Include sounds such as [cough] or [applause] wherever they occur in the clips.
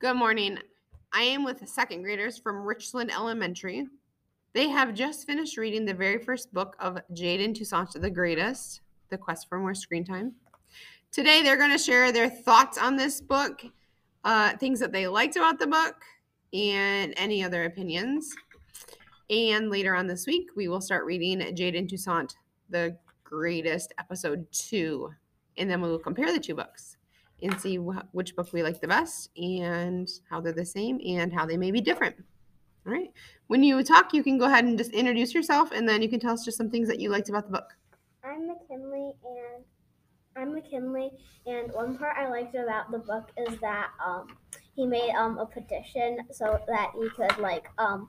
Good morning. I am with second graders from Richland Elementary. They have just finished reading the very first book of Jaden Toussaint the Greatest, The Quest for More Screen Time. Today, they're going to share their thoughts on this book, uh, things that they liked about the book, and any other opinions. And later on this week, we will start reading Jaden Toussaint the Greatest, episode two, and then we will compare the two books and see wh- which book we like the best and how they're the same and how they may be different. All right. When you talk, you can go ahead and just introduce yourself and then you can tell us just some things that you liked about the book. I'm McKinley, and I'm McKinley, and one part I liked about the book is that um, he made um, a petition so that he could like um,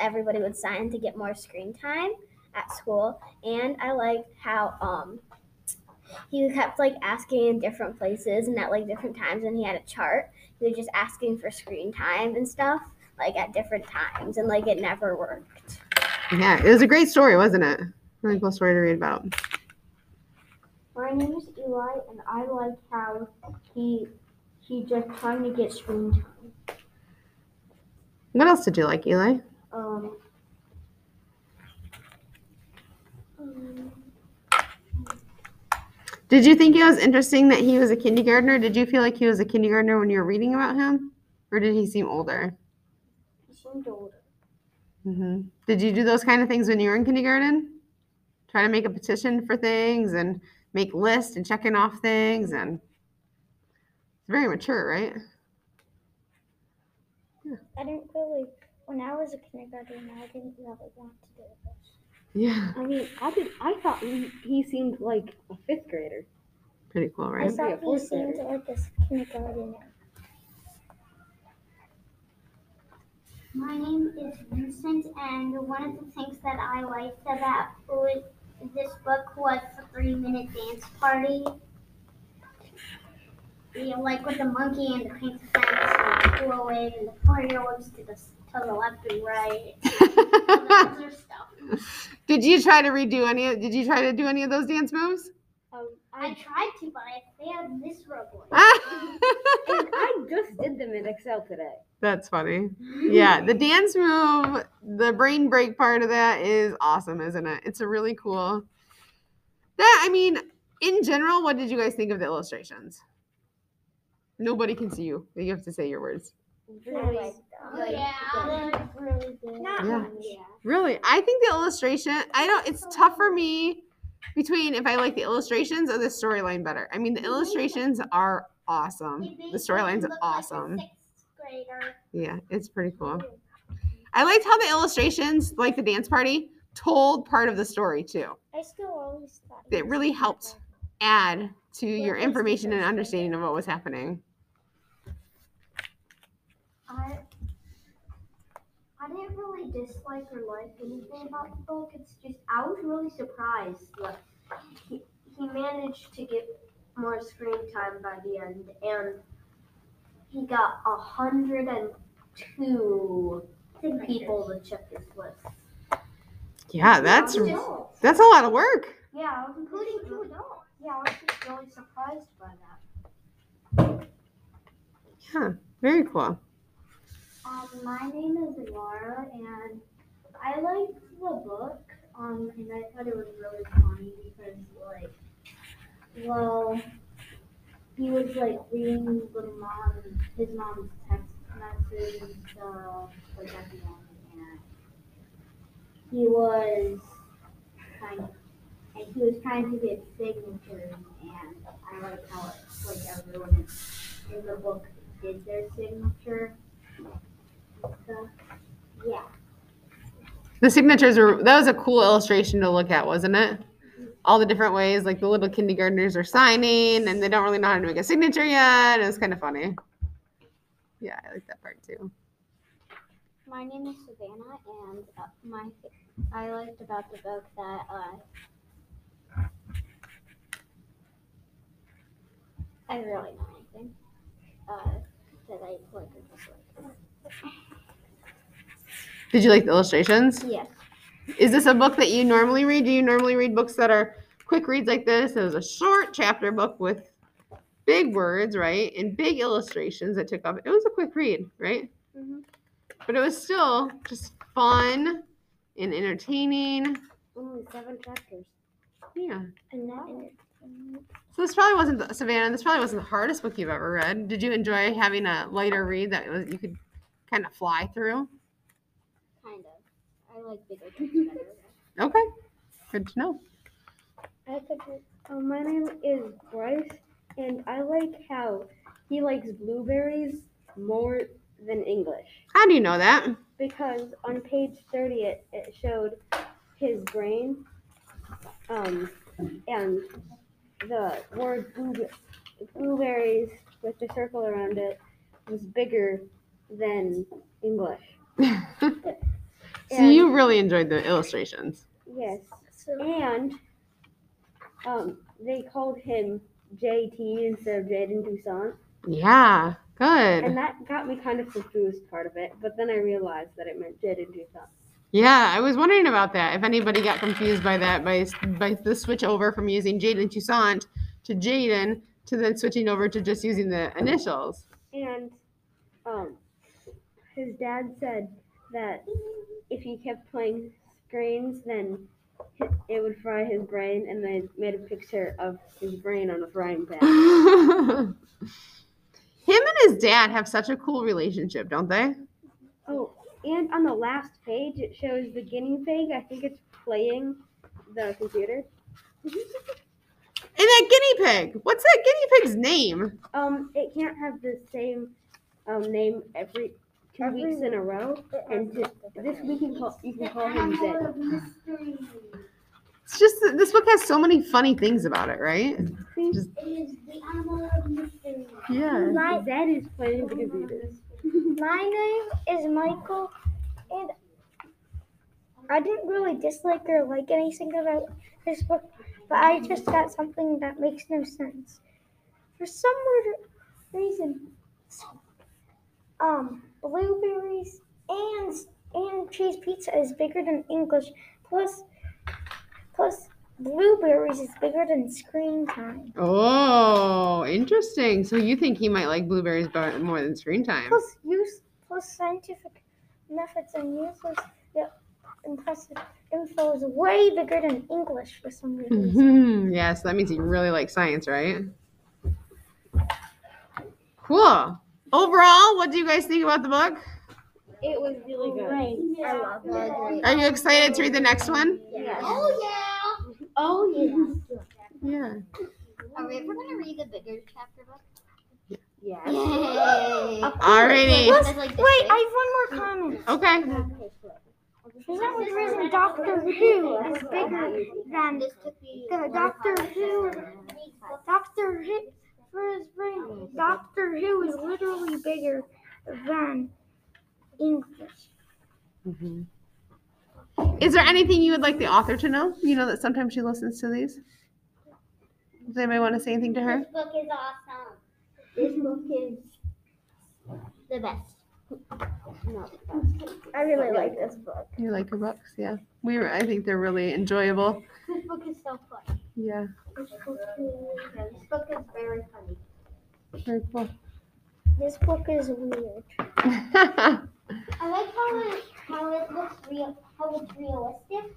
everybody would sign to get more screen time at school, and I liked how um, he kept like asking in different places and at like different times, and he had a chart. He was just asking for screen time and stuff like at different times, and like it never worked. Yeah, it was a great story, wasn't it? Really cool story to read about. My name is Eli, and I like how he he just trying to get screen time. What else did you like, Eli? Um, um, Did you think it was interesting that he was a kindergartner? Did you feel like he was a kindergartner when you were reading about him? Or did he seem older? he seemed older. hmm Did you do those kind of things when you were in kindergarten? Try to make a petition for things and make lists and checking off things and it's very mature, right? I didn't really. When I was a kindergartner I didn't really want to do this. Yeah, I mean, I did. I thought he, he seemed like a fifth grader. pretty cool, right? be a thought he seemed grader. like a kindergartner. My name is Vincent, and one of the things that I liked about was- this book was the three minute dance party. You know, like with the monkey and the pink fence and the cool wave and the four year olds to the, to the left and right. [laughs] All that stuff. did you try to redo any of did you try to do any of those dance moves? Um, I tried to, but I failed miserably. [laughs] and I just did them in Excel today. That's funny. [laughs] Yeah, the dance move, the brain break part of that is awesome, isn't it? It's a really cool. That I mean, in general, what did you guys think of the illustrations? Nobody can see you. You have to say your words. Really, yeah. really. Not Yeah. much. Really, I think the illustration. I don't. It's tough for me between if I like the illustrations or the storyline better. I mean, the illustrations are awesome. The storyline's me look like a awesome. Yeah, it's pretty cool. I liked how the illustrations, like the dance party, told part of the story too. I still always thought It really helped add to your information and understanding of what was happening. I I didn't really dislike or like anything about the book. It's just I was really surprised that he, he managed to get more screen time by the end, and he got a hundred and two people to check his list. Yeah, that's I was just- that's a lot of work. yeah, I was including two adults. Yeah, I was just really surprised by that. Yeah, very cool. Um, my name is Laura, and I liked the book. Um, and I thought it was really funny because, like, well, he was like reading the mom, his mom's text message stuff, like at the end, and he was kind of, and he was trying to get signatures, and I like how like everyone in the book did their signature. So, yeah. The signatures were that was a cool illustration to look at, wasn't it? All the different ways, like the little kindergartners are signing and they don't really know how to make a signature yet. It was kind of funny. Yeah, I like that part too. My name is Savannah, and uh, my I liked about the book that uh, I really know anything uh, that I like. [laughs] Did you like the illustrations? Yes. Is this a book that you normally read? Do you normally read books that are quick reads like this? It was a short chapter book with big words, right? And big illustrations that took up. It was a quick read, right? Mhm. But it was still just fun and entertaining. Only seven chapters. Yeah. So this probably wasn't the, Savannah. This probably wasn't the hardest book you've ever read. Did you enjoy having a lighter read that was, you could kind of fly through? Kind of. I like bigger books better. Okay, good to know. I could Uh, my name is Bryce, and I like how he likes blueberries more than English. How do you know that? Because on page 30, it, it showed his brain, um, and the word blue, blueberries with the circle around it was bigger than English. [laughs] so you really enjoyed the illustrations. Yes. so And um, they called him JT instead of Jaden Toussaint. Yeah, good. And that got me kind of confused part of it, but then I realized that it meant Jaden Toussaint. Yeah, I was wondering about that. If anybody got confused by that, by by the switch over from using Jaden Toussaint to Jaden to then switching over to just using the initials. And um, his dad said that if he kept playing screens, then it would fry his brain, and they made a picture of his brain on a frying pan. [laughs] Him and his dad have such a cool relationship, don't they? Oh, and on the last page, it shows the guinea pig. I think it's playing the computer. And that guinea pig. What's that guinea pig's name? Um, it can't have the same um, name every two Every weeks in a row. And to, this week you can call, you can call him Zed. Animal of mystery. It's just this book has so many funny things about it, right? It is the animal of mystery. Yeah. My- Zed is playing the computer. [laughs] My name is Michael, and I didn't really dislike or like anything about this book, but I just got something that makes no sense. For some weird reason, um, blueberries and and cheese pizza is bigger than English. Plus, plus blueberries is bigger than screen time. Oh, interesting. So you think he might like blueberries more than screen time? Plus use plus scientific methods and useless yet impressive info is way bigger than English for some reason. Mhm. Yeah, so that means he really likes science, right? Cool. Overall, what do you guys think about the book? It was really good. I love it. Are you excited to read the next one? Yes. Oh yeah. Oh yeah. Yeah. Are we ever gonna read the bigger chapter book? Yeah. Yay! Alrighty. Like Wait. I have one more comment. Okay. For some reason, Doctor Who is bigger than This took me the Doctor Who. Doctor Who for his brain. Doctor Who is literally bigger than English. Mhm. Is there anything you would like the author to know? You know that sometimes she listens to these. Does anybody want to say anything to her? This book is awesome. This book is the best. I really like this book. You like her books? Yeah. We were, I think they're really enjoyable. This book is so fun. Yeah. This book is, yeah, this book is very funny. Very cool. This book is weird. [laughs] I like how it how it looks real, how it's realistic.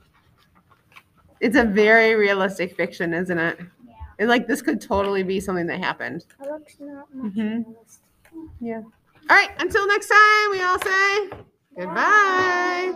it's a very realistic fiction, isn't it? Yeah. And like this could totally be something that happened. It looks not much Mhm. realistic. Yeah. All right. Until next time, we all say goodbye.